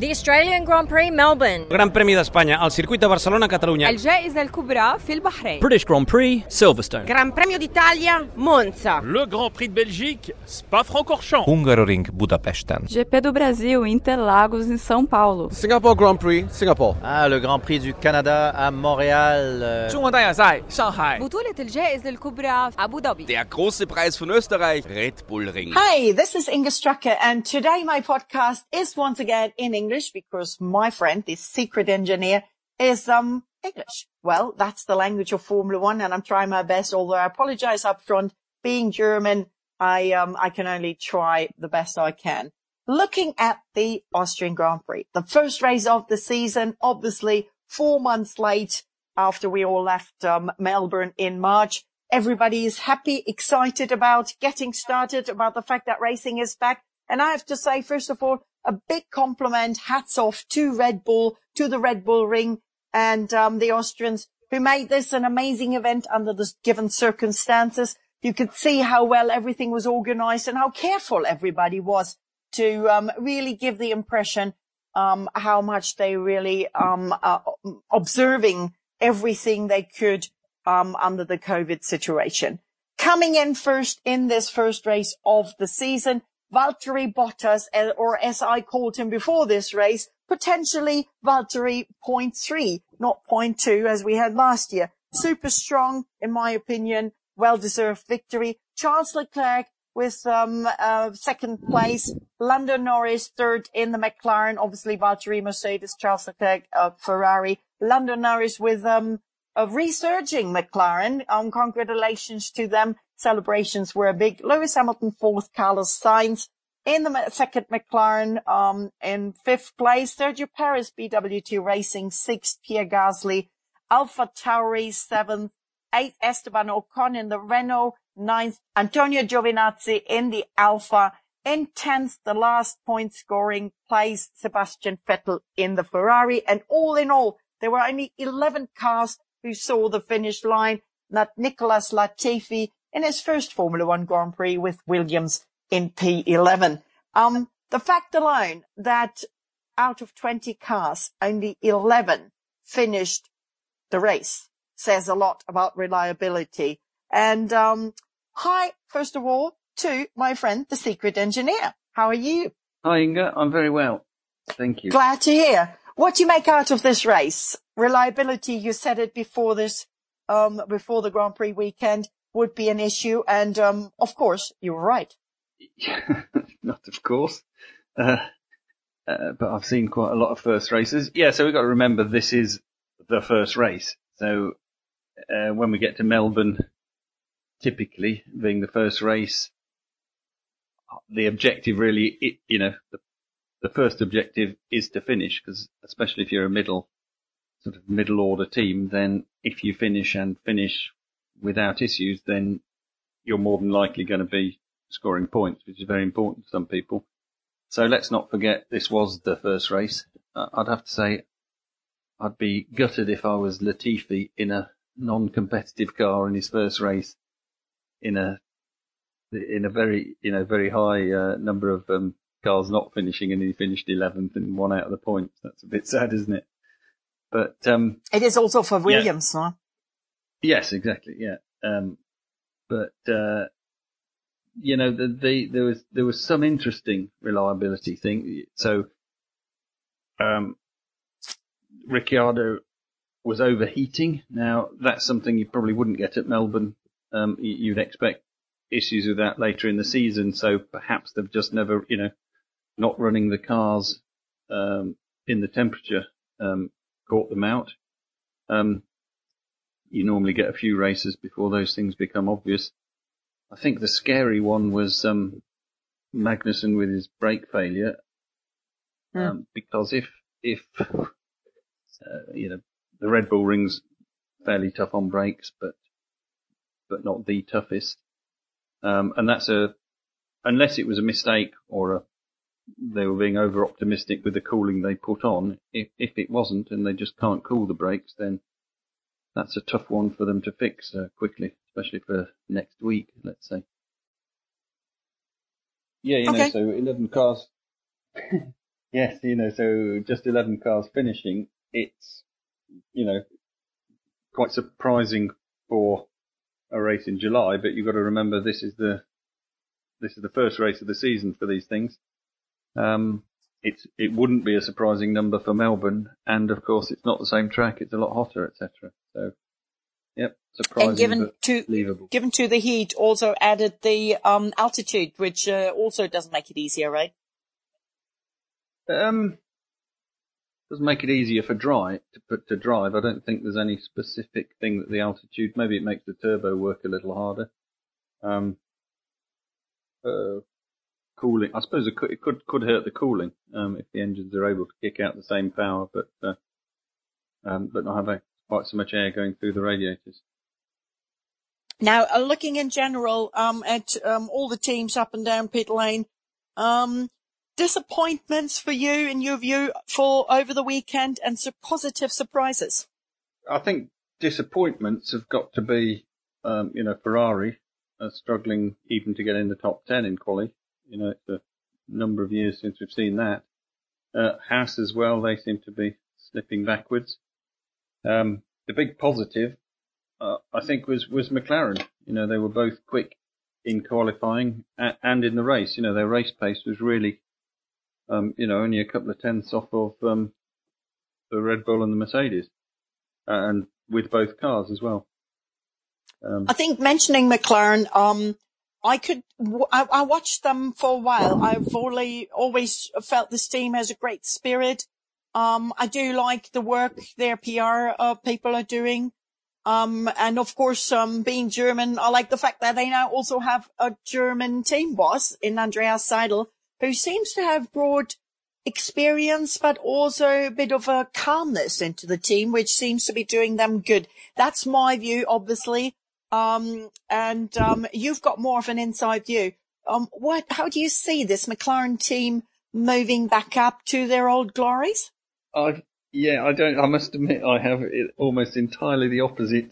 The Australian Grand Prix Melbourne. Gran Premi d'Espanya, al circuit de Barcelona Catalunya. الجائزة الكبرى Fil البحرين. British Grand Prix Silverstone. Gran Premio d'Italia Monza. Le Grand Prix de Belgique Spa-Francorchamps. Hungaroring Budapesten. GP do Brasil Interlagos em São Paulo. Singapore Grand Prix Singapore. Ah, le Grand Prix du Canada à Montréal. Euh, Shanghai. بطولة الجائزة الكبرى Abu Dhabi. Der große Preis von Österreich Red Bull Ring. Hi, this is Inga Stracke and today my podcast is once again in English because my friend, the secret engineer, is um English. Well, that's the language of Formula One, and I'm trying my best. Although I apologize up front, being German, I um I can only try the best I can. Looking at the Austrian Grand Prix, the first race of the season, obviously four months late after we all left um, Melbourne in March. Everybody is happy, excited about getting started, about the fact that racing is back. And I have to say, first of all, a big compliment, hats off to Red Bull, to the Red Bull Ring and um, the Austrians who made this an amazing event under the given circumstances. You could see how well everything was organized and how careful everybody was to um, really give the impression um, how much they really um, are observing everything they could um, under the COVID situation. Coming in first in this first race of the season, Valtteri Bottas, uh, or as I called him before this race, potentially Valtteri point 0.3, not point 0.2 as we had last year. Super strong, in my opinion, well-deserved victory. Charles Leclerc with um, uh, second place, Lando Norris third in the McLaren, obviously Valtteri Mercedes, Charles Leclerc uh, Ferrari, Lando Norris with um, a resurging McLaren. Um, congratulations to them. Celebrations were a big. Lewis Hamilton fourth, Carlos Sainz in the second McLaren, um, in fifth place, Sergio Perez, BWT Racing, sixth, Pierre Gasly, Alfa Tauri, seventh, eighth, Esteban Ocon in the Renault, ninth, Antonio Giovinazzi in the Alpha, in tenth, the last point scoring place, Sebastian Vettel in the Ferrari, and all in all, there were only 11 cars who saw the finish line, not Nicolas Latifi in his first Formula One Grand Prix with Williams in P11. Um, the fact alone that out of 20 cars, only 11 finished the race says a lot about reliability. And, um, hi, first of all, to my friend, the secret engineer. How are you? Hi, Inga. I'm very well. Thank you. Glad to hear. What do you make out of this race? Reliability, you said it before this, um, before the Grand Prix weekend would be an issue. And, um, of course, you were right. Not of course. Uh, uh, but I've seen quite a lot of first races. Yeah, so we've got to remember this is the first race. So uh, when we get to Melbourne, typically being the first race, the objective really, it, you know, the, the first objective is to finish because especially if you're a middle, sort of middle order team, then if you finish and finish without issues, then you're more than likely going to be scoring points, which is very important to some people. So let's not forget this was the first race. Uh, I'd have to say I'd be gutted if I was Latifi in a non-competitive car in his first race in a in a very you know very high uh, number of um, cars not finishing and he finished 11th and one out of the points. That's a bit sad, isn't it? But um, it is also for Williams, yeah. huh? Yes, exactly. Yeah. Um, but uh, you know, the, the, there was there was some interesting reliability thing. So, um, Ricciardo was overheating. Now that's something you probably wouldn't get at Melbourne. Um, you'd expect issues with that later in the season. So perhaps they've just never, you know, not running the cars um, in the temperature um, caught them out. Um, you normally get a few races before those things become obvious. I think the scary one was um, Magnussen with his brake failure, um, because if if uh, you know the Red Bull ring's fairly tough on brakes, but but not the toughest, um, and that's a unless it was a mistake or a they were being over optimistic with the cooling they put on. If if it wasn't and they just can't cool the brakes, then that's a tough one for them to fix uh, quickly, especially for next week, let's say. Yeah, you Okay. know, so 11 cars, yes, you know, so just 11 cars finishing, it's, you know, quite surprising for a race in July, but you've got to remember this is the, this is the first race of the season for these things. Um, it's, it wouldn't be a surprising number for Melbourne, and of course it's not the same track, it's a lot hotter, etc. So, yep, surprising and given to believable. given to the heat, also added the um, altitude, which uh, also doesn't make it easier, right? Um, doesn't make it easier for drive to put to drive. I don't think there's any specific thing that the altitude. Maybe it makes the turbo work a little harder. Um, uh, cooling. I suppose it could it could, could hurt the cooling um, if the engines are able to kick out the same power, but uh, um, but not have a, quite so much air going through the radiators. Now, uh, looking in general um, at um, all the teams up and down pit lane, um, disappointments for you in your view for over the weekend and some positive surprises. I think disappointments have got to be, um, you know, Ferrari struggling even to get in the top 10 in quali. You know, it's a number of years since we've seen that. Uh, Haas as well, they seem to be slipping backwards. Um, the big positive, uh, I think was, was McLaren. You know, they were both quick in qualifying and, in the race. You know, their race pace was really, um, you know, only a couple of tenths off of, um, the Red Bull and the Mercedes. Uh, and with both cars as well. Um, I think mentioning McLaren, um, I could, I, I watched them for a while. I've always, always felt this team has a great spirit. Um, I do like the work their PR uh, people are doing. Um, and of course, um, being German, I like the fact that they now also have a German team boss in Andreas Seidl, who seems to have brought experience, but also a bit of a calmness into the team, which seems to be doing them good. That's my view, obviously. Um, and, um, you've got more of an inside view. Um, what, how do you see this McLaren team moving back up to their old glories? I yeah, I don't. I must admit, I have it almost entirely the opposite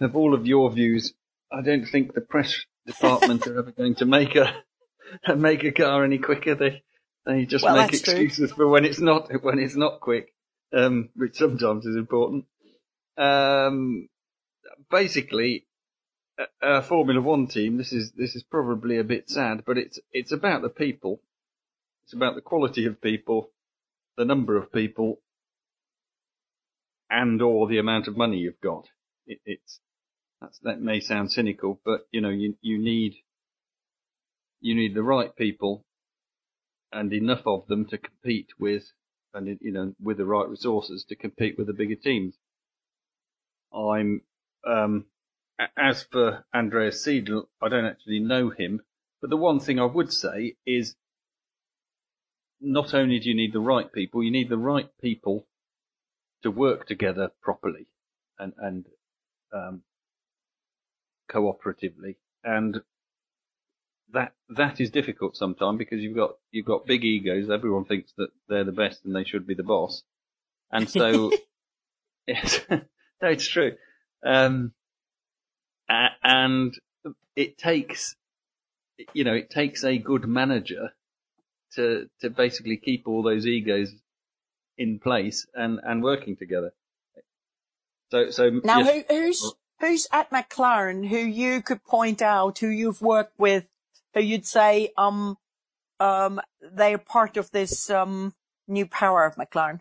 of all of your views. I don't think the press department are ever going to make a make a car any quicker. They they just Well, make that's true. excuses for when it's not when it's not quick, um, which sometimes is important. Um, basically, a, a Formula One team. This is this is probably a bit sad, but it's it's about the people. It's about the quality of people, the number of people, and or the amount of money you've got. It, it's that's, that may sound cynical, but you know you you need you need the right people and enough of them to compete with, and you know with the right resources to compete with the bigger teams. I'm um, as for Andreas Seidl, I don't actually know him, but the one thing I would say is not only do you need the right people, you need the right people to work together properly and and um, cooperatively, and that that is difficult sometimes because you've got you've got big egos. Everyone thinks that they're the best and they should be the boss, and so yes, no, it's true. Um, and it takes you know it takes a good manager to to basically keep all those egos in place and and working together. So so Now, yes, who, who's who's at McLaren who you could point out who you've worked with, who you'd say um um they're part of this um new power of McLaren?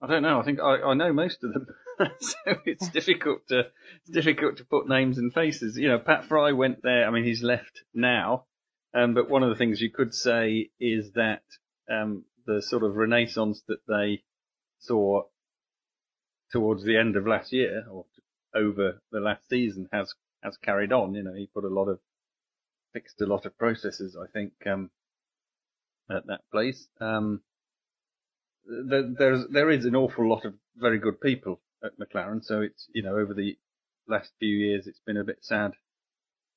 I don't know. I think I, I know most of them, so it's difficult to it's difficult to put names and faces. You know, Pat Fry went there. I mean, he's left now, um, but one of the things you could say is that um, the sort of renaissance that they saw towards the end of last year or over the last season has has carried on. You know, he put a lot of fixed a lot of processes. I think um, at that place. Um, there, there's there is an awful lot of very good people at McLaren. So it's you know over the last few years it's been a bit sad.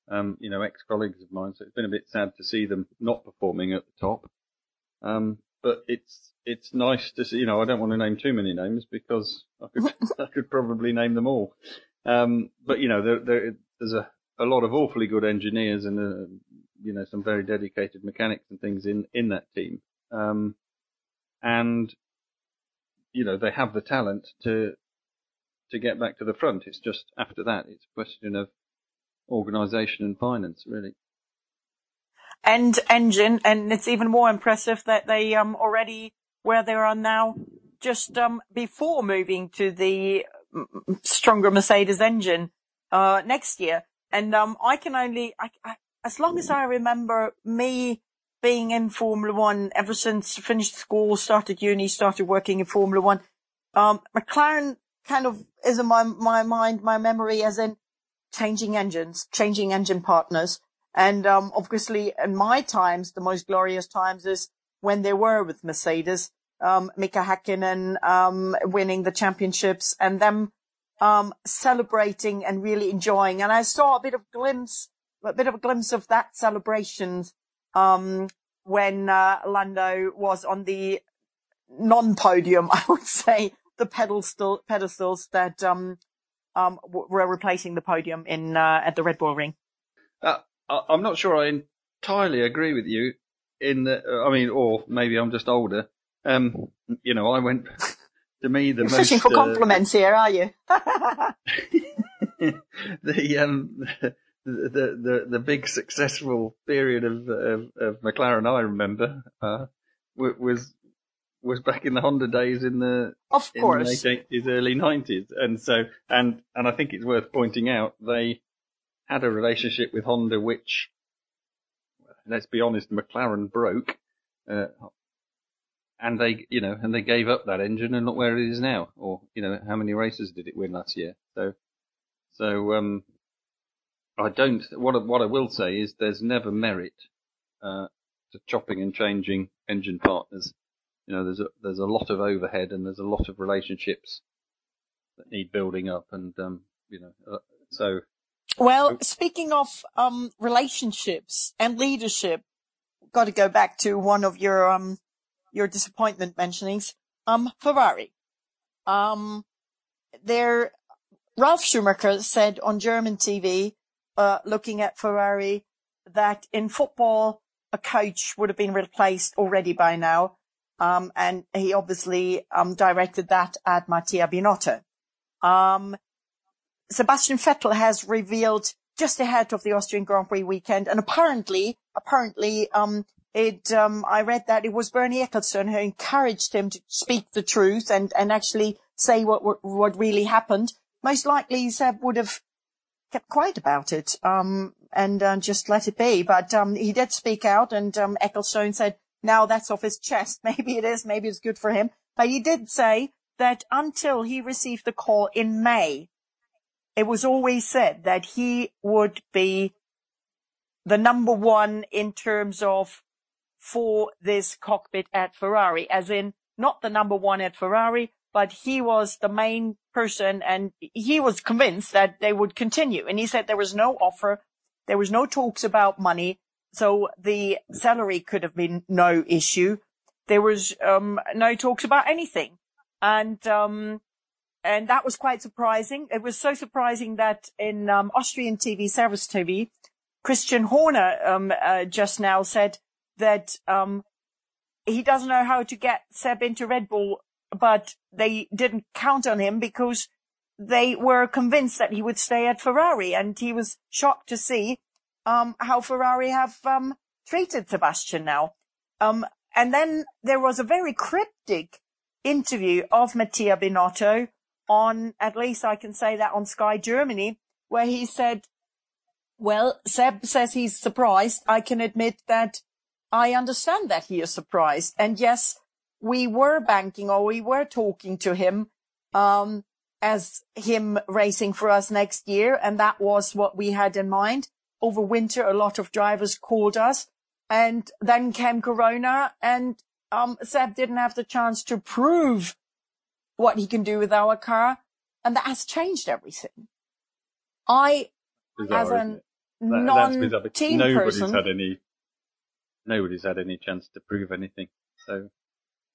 Um, you know, ex-colleagues of mine, so it's been a bit sad to see them not performing at the top. Um, but it's it's nice to see. You know, I don't want to name too many names because I could I could probably name them all. Um, but you know, there, there there's a a lot of awfully good engineers and uh, you know some very dedicated mechanics and things in in that team. Um, and you know they have the talent to to get back to the front. It's just after that, it's a question of organisation and finance, really. And engine, and it's even more impressive that they um already where they are now, just um before moving to the stronger Mercedes engine uh next year. And um I can only I, I as long as I remember me being in Formula One ever since finished school, started uni, started working in Formula One. Um, McLaren kind of is in my, my mind, my memory as in changing engines, changing engine partners. And, um, obviously in my times, the most glorious times is when they were with Mercedes, um, Mika Hakkinen, um, winning the championships and them, um, celebrating and really enjoying. And I saw a bit of glimpse, a bit of a glimpse of that celebrations um, when uh, Lando was on the non-podium, I would say, the pedestal, pedestals that um, um, were replacing the podium in uh, at the Red Bull Ring. Uh, I'm not sure I entirely agree with you. In the, I mean, or maybe I'm just older. Um, you know, I went. To me, the You're most fishing for uh, compliments here, are you? the um the the the big successful period of of, of McLaren I remember uh, was was back in the Honda days in the of course in the late eighties, early nineties, and so and and I think it's worth pointing out they had a relationship with Honda which, let's be honest, McLaren broke, uh, and they you know and they gave up that engine and look where it is now, or you know how many races did it win last year? So so um I don't. What I, what I will say is there's never merit uh, to chopping and changing engine partners. You know, there's a there's a lot of overhead and there's a lot of relationships that need building up, and um, you know, uh, so. Well, speaking of um, relationships and leadership, got to go back to one of your um, your disappointment mentionings. Um, Ferrari. Um, there, Ralf Schumacher said on German TV uh, looking at Ferrari that in football, a coach would have been replaced already by now. Um, and he obviously, um, directed that at Mattia Binotto. Um, Sebastian Vettel has revealed just ahead of the Austrian Grand Prix weekend, and apparently, apparently, um, it, um, I read that it was Bernie Ecclestone who encouraged him to speak the truth and, and actually say what, what, what really happened. Most likely Seb would have kept quiet about it, um, and uh, just let it be. But um, he did speak out, and um, Ecclestone said, "Now that's off his chest. Maybe it is. Maybe it's good for him." But he did say that until he received the call in May, it was always said that he would be the number one in terms of for this cockpit at Ferrari, as in not the number one at Ferrari, but he was the main person and he was convinced that they would continue. And he said there was no offer. There was no talks about money. So the salary could have been no issue. There was, um, no talks about anything. And, um, and that was quite surprising. It was so surprising that in, um, Austrian TV, ServusTV, Christian Horner, um, uh, just now said that, um, he doesn't know how to get Seb into Red Bull but they didn't count on him because they were convinced that he would stay at Ferrari, and he was shocked to see um, how Ferrari have um, treated Sebastian now. Um, and then there was a very cryptic interview of Mattia Binotto on, at least I can say that on Sky Germany, where he said, well, Seb says he's surprised. I can admit that I understand that he is surprised. And yes, we were banking or we were talking to him um, as him racing for us next year, and that was what we had in mind. Over winter, a lot of drivers called us, and then came Corona, and um, Seb didn't have the chance to prove what he can do with our car, and that has changed everything. I, Bizarre, as a it? That- that's bizarre, because non-team nobody's person, had any nobody's had any chance to prove anything. So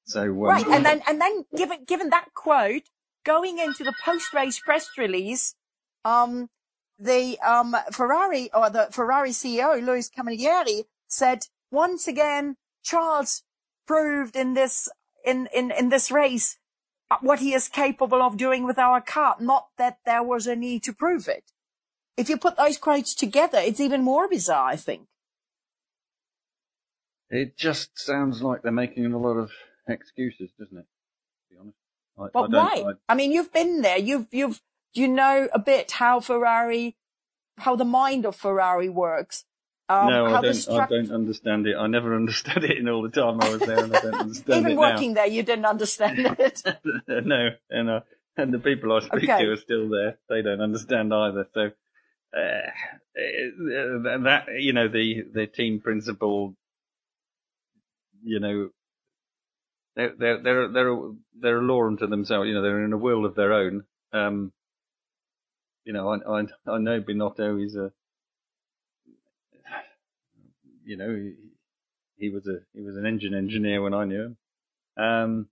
so um, Right, and then and then given given that quote, going into the post race press release, um, the um Ferrari or the Ferrari CEO Louis Camilleri said once again Charles proved in this in, in, in this race uh, what he is capable of doing with our car, not that there was a need to prove it. If you put those quotes together, it's even more bizarre, I think. It just sounds like they're making a lot of excuses, doesn't it? To be honest. I, But I why? I- I mean, you've been there. You've, you've, you know a bit how Ferrari, how the mind of Ferrari works. Um, no, I don't. I don't understand it. I never understood it in all the time I was there, and I don't understand Even it working there, you didn't understand it. no, and uh, and the people I speak Okay. to are still there. They don't understand either. So uh, uh, that you know the the team principle, you know, they're they're they're they're they're a law unto themselves. You know, they're in a world of their own. Um, you know, I I, I know Binotto is a you know, he, he was a he was an engine engineer when I knew him. Um,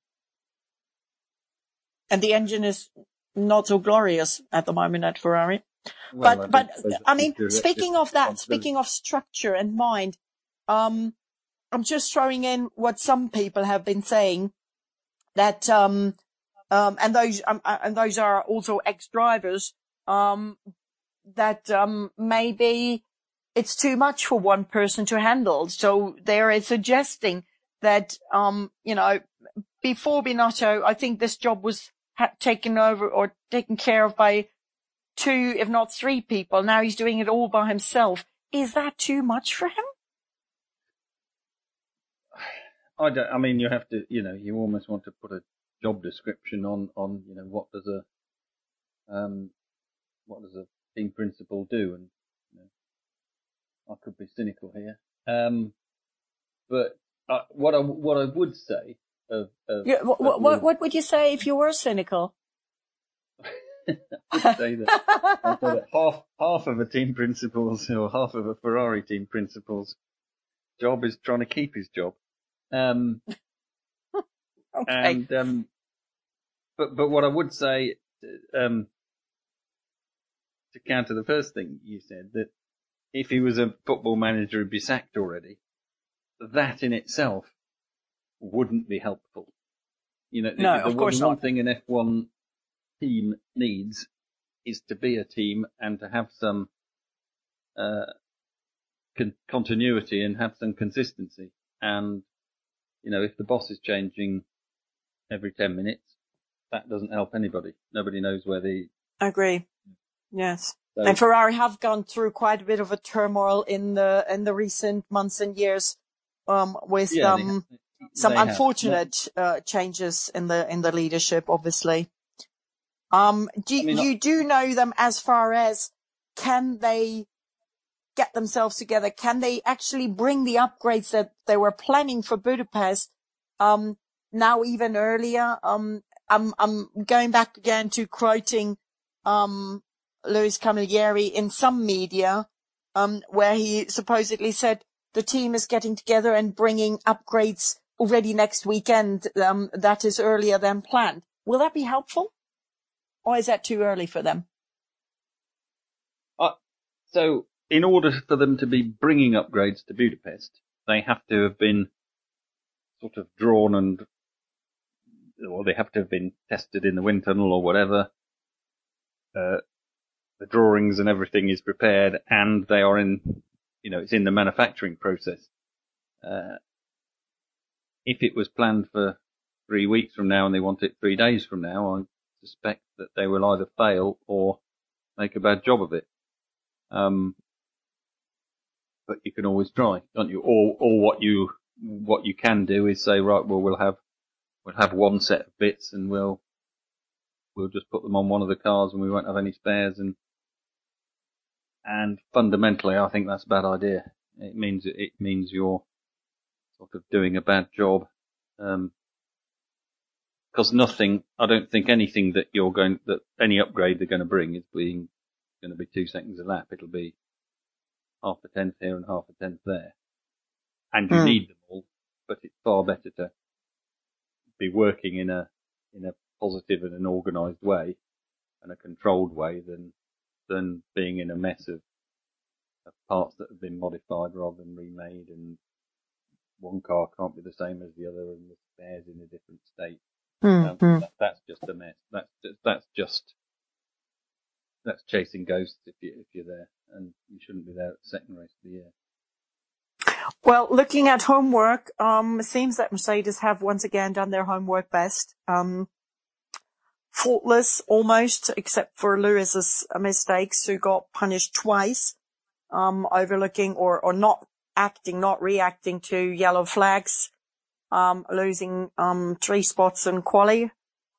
and the engine is not so glorious at the moment at Ferrari. well, but I but I mean, speaking of that, speaking of structure and mind, um, I'm just throwing in what some people have been saying that um, um, and those um, uh, and those are also ex-drivers um, that um, maybe it's too much for one person to handle. So they are suggesting that um, you know before Binotto, I think this job was ha- taken over or taken care of by two, if not three people. Now he's doing it all by himself. Is that too much for him? I don't. I mean, you have to. You know, you almost want to put a job description on on you know what does a um what does a team principal do, and you know, I could be cynical here. Um, but uh, what I what I would say of, of Yeah, what, of what, what, would you say if you were cynical? say that, I'd say that half half of a team principal's or half of a Ferrari team principal's job is trying to keep his job. Um, Okay. and um, but but what I would say, um, to counter the first thing you said, that if he was a football manager he'd be sacked already, that in itself wouldn't be helpful. You know, No, of the course one not. thing an F1 team needs is to be a team and to have some uh, con- continuity and have some consistency. And you know, if the boss is changing every 10 minutes, that doesn't help anybody. Nobody knows where the, I agree. Yes. so, And Ferrari have gone through quite a bit of a turmoil in the in the recent months and years, um, with yeah, they um, some they have. unfortunate uh, changes in the in the leadership, obviously. Um, do I mean, you do know them as far as can they get themselves together? Can they actually bring the upgrades that they were planning for Budapest? Um, now even earlier. Um, I'm I'm going back again to quoting um Louis Camilleri in some media, um, where he supposedly said the team is getting together and bringing upgrades already next weekend. Um, that is earlier than planned. Will that be helpful? Or is that too early for them? Uh, so, in order for them to be bringing upgrades to Budapest, they have to have been sort of drawn and, or they have to have been tested in the wind tunnel or whatever. Uh, the drawings and everything is prepared and they are in, you know, it's in the manufacturing process. Uh, if it was planned for three weeks from now and they want it three days from now, I suspect that they will either fail or make a bad job of it. Um, but you can always try, can't you? Or, or what you, what you can do is say, right, well, we'll have, we'll have one set of bits and we'll, we'll just put them on one of the cars and we won't have any spares and, and fundamentally, I think that's a bad idea. It means, it means you're sort of doing a bad job. Um, because nothing, I don't think anything that you're going, that any upgrade they're going to bring is being, going to be two seconds a lap. It'll be half a tenth here and half a tenth there. And you Hmm. need them all, but it's far better to be working in a, in a positive and an organized way and a controlled way than, than being in a mess of, of parts that have been modified rather than remade and one car can't be the same as the other and the spares in a different state. Um, hmm. that, that's just a mess. That's just, that's just that's chasing ghosts if you if you're there, and you shouldn't be there at the second race of the year. Well, looking at homework, um, it seems that Mercedes have once again done their homework best. Um, faultless almost, except for Lewis's mistakes, who got punished twice, um, overlooking or, or not acting, not reacting to yellow flags, um, losing, um, three spots in quali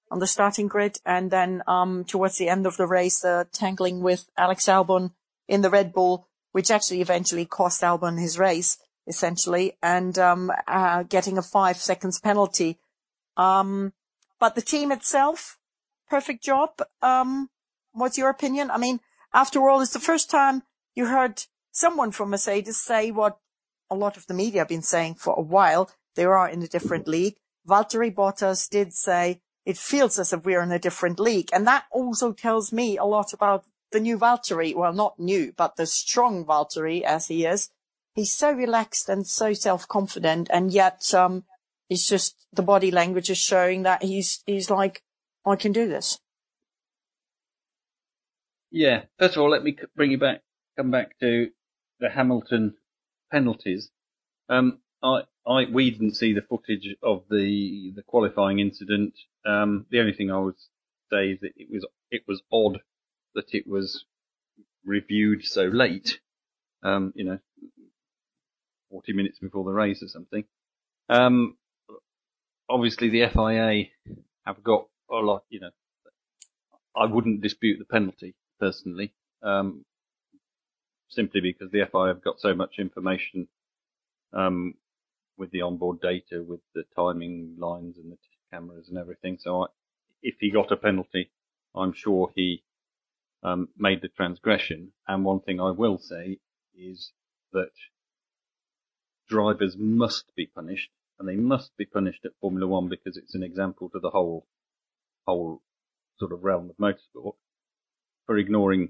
on the starting grid. And then, um, towards the end of the race, uh, tangling with Alex Albon in the Red Bull, which actually eventually cost Albon his race, essentially, and, um, uh, getting a five seconds penalty. Um, but the team itself, perfect job. Um, what's your opinion? I mean, after all, it's the first time you heard someone from Mercedes say what a lot of the media have been saying for a while. They are in a different league. Valtteri Bottas did say it feels as if we're in a different league. And that also tells me a lot about the new Valtteri. Well, not new, but the strong Valtteri as he is. He's so relaxed and so self-confident. And yet, um, it's just the body language is showing that he's, he's like, I can do this. Yeah. First of all, let me bring you back, come back to the Hamilton penalties. Um, I, I, we didn't see the footage of the, the qualifying incident. Um, the only thing I would say is that it was, it was odd that it was reviewed so late. Um, you know, 40 minutes before the race or something. Um, obviously the FIA have got a lot, you know, I wouldn't dispute the penalty personally, um, simply because the FIA have got so much information, um, with the onboard data, with the timing lines and the cameras and everything. So I, if he got a penalty, I'm sure he, um, made the transgression. And one thing I will say is that drivers must be punished and they must be punished at Formula One because it's an example to the whole, whole sort of realm of motorsport for ignoring,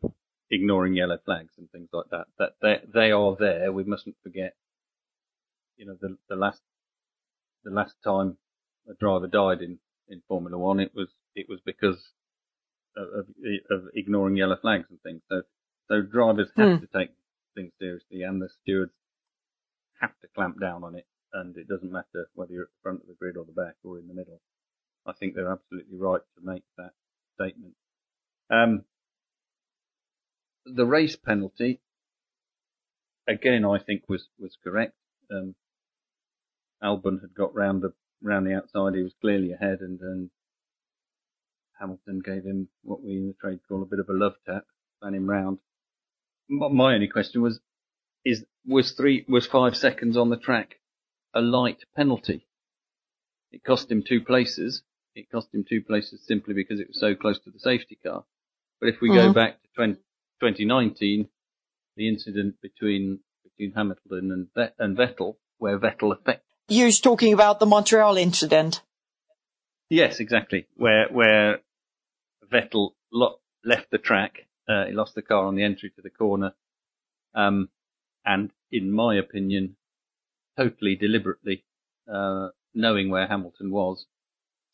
ignoring yellow flags and things like that. That they, they are there. We mustn't forget, you know, the, the last, the last time a driver died in, in Formula One, it was, it was because of, of, of ignoring yellow flags and things. So, so drivers have Hmm. to take things seriously and the stewards have to clamp down on it. And it doesn't matter whether you're at the front of the grid or the back or in the middle. I think they're absolutely right to make that statement. Um, the race penalty, again, I think was, was correct. Um, Albon had got round the, round the outside. He was clearly ahead and, and Hamilton gave him what we in the trade call a bit of a love tap, ran him round. My, my only question was, is, was three, was five seconds on the track a light penalty? It cost him two places. It cost him two places simply because it was so close to the safety car. But if we go Mhm. back to 20, 2019, the incident between, between Hamilton and, Vet, and Vettel, where Vettel affect, You're talking about the Montreal incident. Yes, exactly. Where where Vettel lo- left the track, uh, he lost the car on the entry to the corner, um, and in my opinion, totally deliberately, uh, knowing where Hamilton was,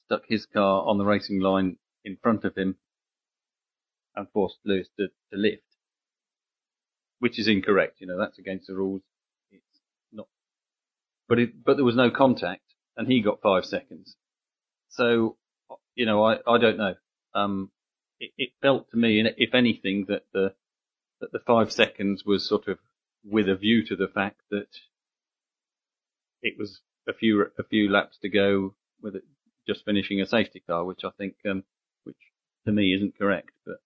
stuck his car on the racing line in front of him, and forced Lewis to, to lift, which is incorrect. You know that's against the rules. It's not, but it but there was no contact, and he got five seconds. So, you know, I, I don't know. Um, it, it felt to me, if anything, that the, that the five seconds was sort of with a view to the fact that it was a few, a few laps to go with it just finishing a safety car, which I think, um, which to me isn't correct, but.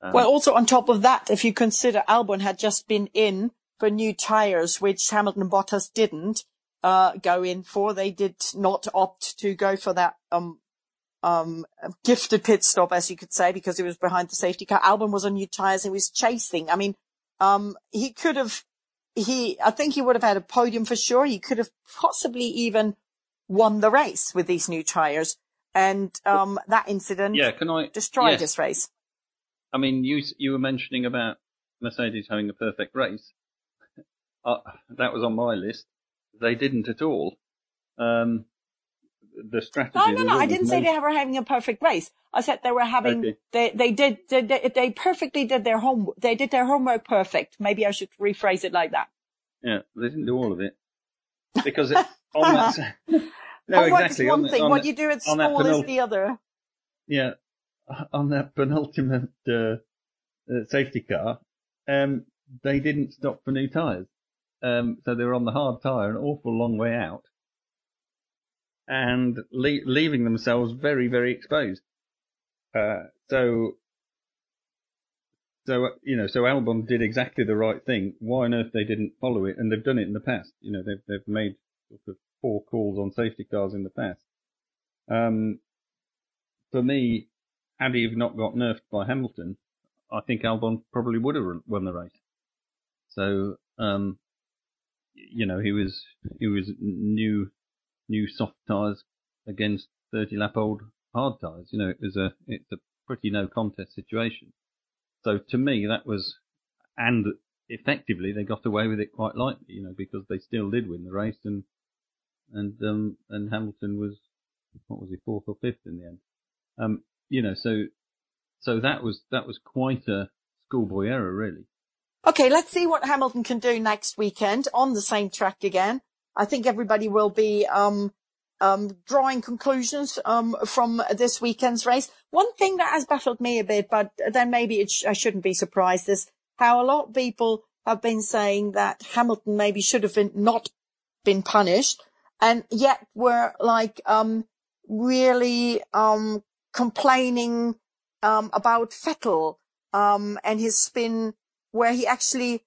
Um, Well, also on top of that, if you consider Albon had just been in for new tires, which Hamilton and Bottas didn't uh, go in for, they did not opt to go for that um, um, gifted pit stop, as you could say, because he was behind the safety car. Albon was on new tires and he was chasing. I mean, um, he could have, he, I think he would have had a podium for sure. He could have possibly even won the race with these new tires. And um, that incident yeah, can I destroyed yes. his race. I mean, you you were mentioning about Mercedes having a perfect race. Uh, that was on my list. they didn't at all. Um, the strategy. No, no, no. I didn't say they were having a perfect race. I said they were having, Okay. they, they did, they, they, they perfectly did their home, they did their homework perfect. Maybe I should rephrase it like that. Yeah, they didn't do all of it because it, on that. No, exactly. on one the- thing. on what the- you do at on school is the other. Yeah, on that penultimate uh, uh, safety car, um, they didn't stop for new tyres. Um, so they were on the hard tyre an awful long way out and le- leaving themselves very, very exposed. Uh, so, so, uh, you know, so Albon did exactly the right thing. Why on earth they didn't follow it? And they've done it in the past. You know, they've, they've made sort of poor calls on safety cars in the past. Um, for me, had he not got nerfed by Hamilton, I think Albon probably would have won the race. So, um, you know, he was, he was new, new soft tyres against 30 lap old hard tyres. You know, it was a, it's a pretty no contest situation. So to me, that was, and effectively they got away with it quite lightly, you know, because they still did win the race and, and, um, and Hamilton was, what was he, fourth or fifth in the end? Um, you know, so, so that was, that was quite a schoolboy error, really. Okay, let's see what Hamilton can do next weekend on the same track again. I think everybody will be um, um, drawing conclusions um, from this weekend's race. One thing that has baffled me a bit, but then maybe sh- I shouldn't be surprised, is how a lot of people have been saying that Hamilton maybe should have been not been punished, and yet were like um, really um, complaining um, about Vettel um, and his spin, where he actually,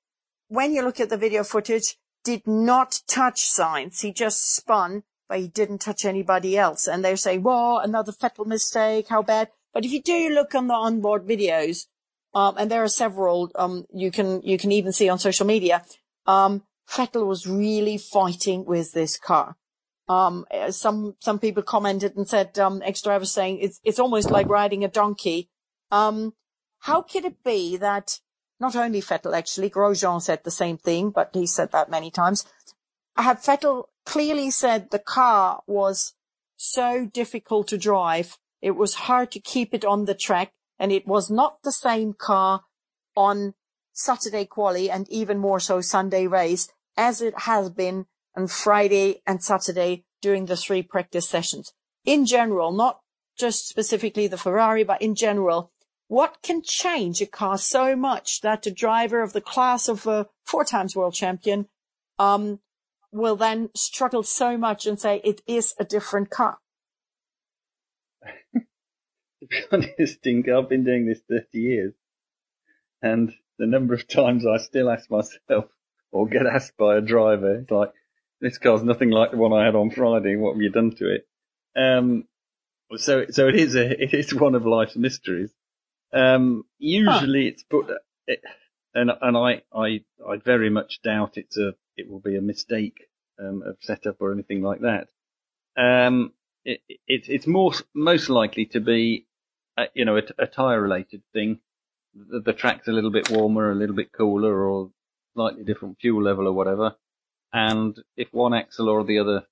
when you look at the video footage, did not touch signs. He just spun, but he didn't touch anybody else. And they're saying, "Whoa, another Vettel mistake! How bad!" But if you do look on the onboard videos, um, and there are several, um, you can you can even see on social media, um, Vettel was really fighting with this car. Um, uh, some some people commented and said, um, ex-driver saying it's it's almost like riding a donkey. Um, how could it be that not only Vettel actually, Grosjean said the same thing, but he said that many times. Had Vettel clearly said the car was so difficult to drive, it was hard to keep it on the track, and it was not the same car on Saturday quali and even more so Sunday race as it has been on Friday and Saturday during the three practice sessions. In general, not just specifically the Ferrari, but in general, what can change a car so much that the driver of the class of a four times world champion um, will then struggle so much and say it is a different car? to be honest, Dink, I've been doing this 30 years. And the number of times I still ask myself, or get asked by a driver, it's like, this car's nothing like the one I had on Friday. What have you done to it? Um, so, so it is a, it is one of life's mysteries. Um, usually it's put, it, and, and I, I, I very much doubt it's a, it will be a mistake, um, of setup or anything like that. Um, it, it, it's more, most likely to be, uh, you know, a, a tire related thing. The, the track's a little bit warmer, a little bit cooler, or slightly different fuel level or whatever. And if one axle or the other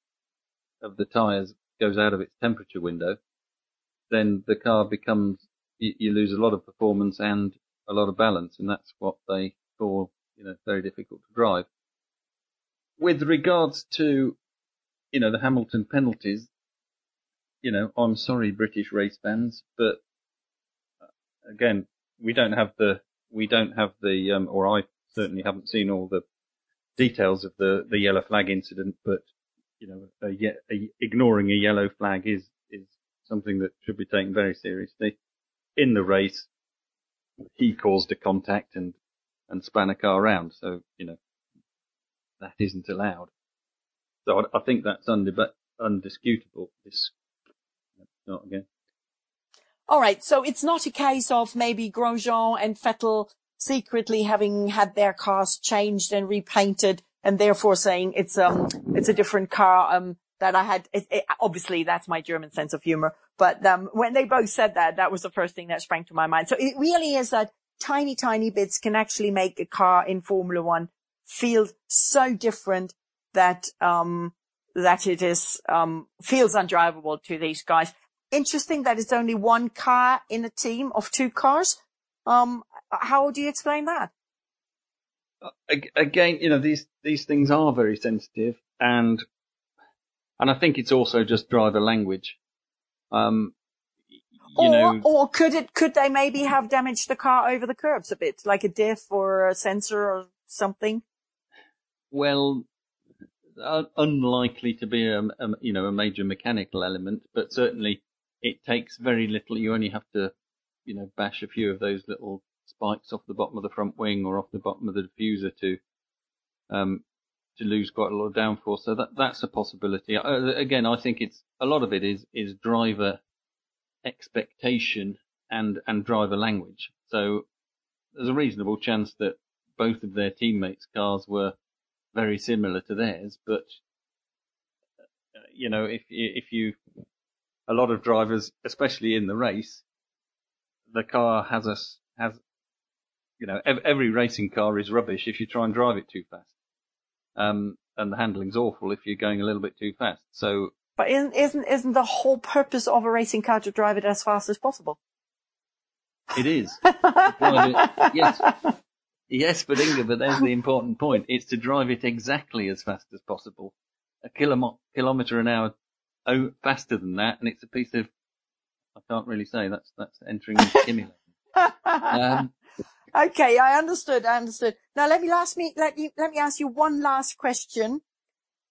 of the tires goes out of its temperature window, then the car becomes, you, lose a lot of performance and a lot of balance. And that's what they call, you know, very difficult to drive. With regards to, you know, the Hamilton penalties, you know, I'm sorry, British race fans, but uh, again, we don't have the, we don't have the, um, or I certainly haven't seen all the details of the, the yellow flag incident, but, you know, a, a, ignoring a yellow flag is, is something that should be taken very seriously. In the race, he caused a contact and, and span a car around. So, you know, that isn't allowed. So I, I think that's undeb- undisputable. This, not again. All right. So it's not a case of maybe Grosjean and Vettel secretly having had their cars changed and repainted and therefore saying it's, um, it's a different car, um, that I had. It, it, obviously that's my German sense of humor. But, um, when they both said that, that was the first thing that sprang to my mind. So it really is that tiny, tiny bits can actually make a car in Formula One feel so different that um, that it is um, feels undrivable to these guys. Interesting that it's only one car in a team of two cars. Um, how do you explain that? Again, you know these these things are very sensitive, and and I think it's also just driver language. Um, you or, know, or could it, could they maybe have damaged the car over the curbs a bit, like a diff or a sensor or something? well, uh, unlikely to be a, a you know a major mechanical element, but certainly it takes very little. You only have to you know bash a few of those little spikes off the bottom of the front wing or off the bottom of the diffuser to um to lose quite a lot of downforce. So that that's a possibility. Uh, again, I think it's a lot of it is is driver expectation and and driver language. So there's a reasonable chance that both of their teammates' cars were very similar to theirs, but uh, you know, if if you a lot of drivers, especially in the race, the car has us has you know every racing car is rubbish if you try and drive it too fast, um, and the handling's awful if you're going a little bit too fast. So But isn't, isn't, isn't the whole purpose of a racing car to drive it as fast as possible? it is. It- yes, yes, but Inga, but there's the important point. It's to drive it exactly as fast as possible, a kilom- kilometre an hour oh, faster than that, and it's a piece of I can't really say that's that's entering Kimmy. Um, okay, I understood. I understood. Now let me last me let you let me ask you one last question.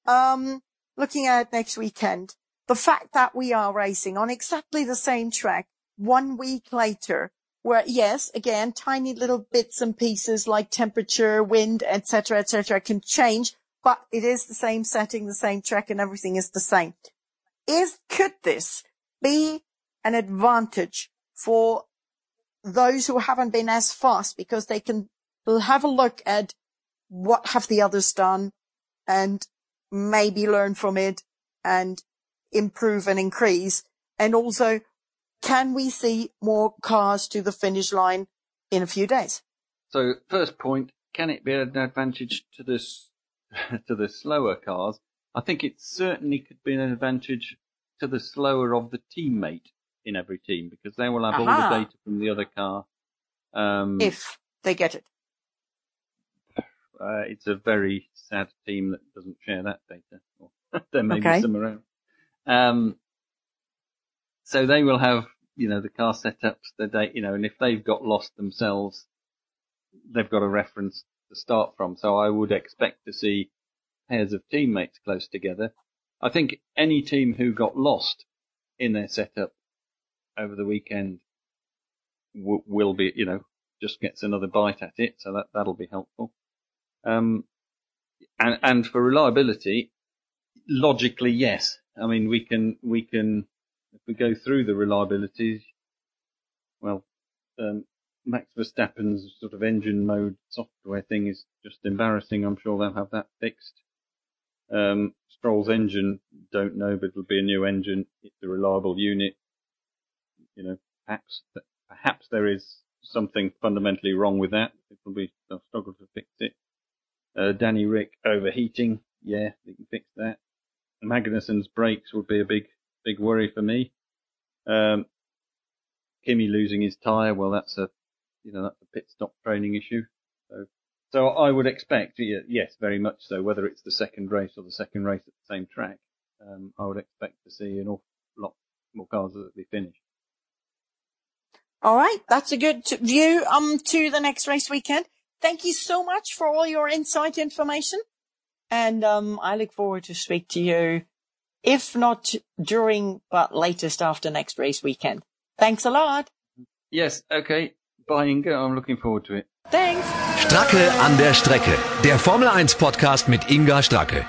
Um, looking at next weekend, the fact that we are racing on exactly the same track one week later, where yes, again, tiny little bits and pieces like temperature, wind, etc., etc., can change, but it is the same setting, the same track, and everything is the same. Is could this be an advantage for those who haven't been as fast because they can have a look at what have the others done and maybe learn from it and improve and increase. And also, can we see more cars to the finish line in a few days? So first point, can it be an advantage to this to the slower cars? I think it certainly could be an advantage to the slower of the teammate in every team because they will have all the data from the other car. Um, If they get it. uh, it's a very sad team that doesn't share that data. Or there may Okay. be some around. Um, so they will have, you know, the car setups, the date, you know, and if they've got lost themselves, they've got a reference to start from. So I would expect to see pairs of teammates close together. I think any team who got lost in their setup over the weekend w- will be, you know, just gets another bite at it. So that, that'll be helpful. Um, and, and for reliability, logically, yes. I mean, we can, we can, if we go through the reliabilities, well, um, Max Verstappen's sort of engine mode software thing is just embarrassing. I'm sure they'll have that fixed. Um, Stroll's engine, don't know, but it'll be a new engine. It's a reliable unit. You know, perhaps, perhaps there is something fundamentally wrong with that. It'll be, they'll struggle to fix it. Uh, Danny Rick overheating. Yeah, they can fix that. Magnussen's brakes would be a big, big worry for me. Um, Kimi losing his tyre, well, that's a, you know, that's a pit stop training issue. So, so I would expect, yes, very much so, whether it's the second race or the second race at the same track, um, I would expect to see an awful lot more cars that the finish. All right. That's a good view, um, to the next race weekend. Thank you so much for all your insight information. And, um, I look forward to speak to you, if not during, but latest after next race weekend. Thanks a lot. Yes, okay. Bye, Inga. I'm looking forward to it. Thanks. Stracke an der Strecke. Der Formel 1 Podcast mit Inga Stracke.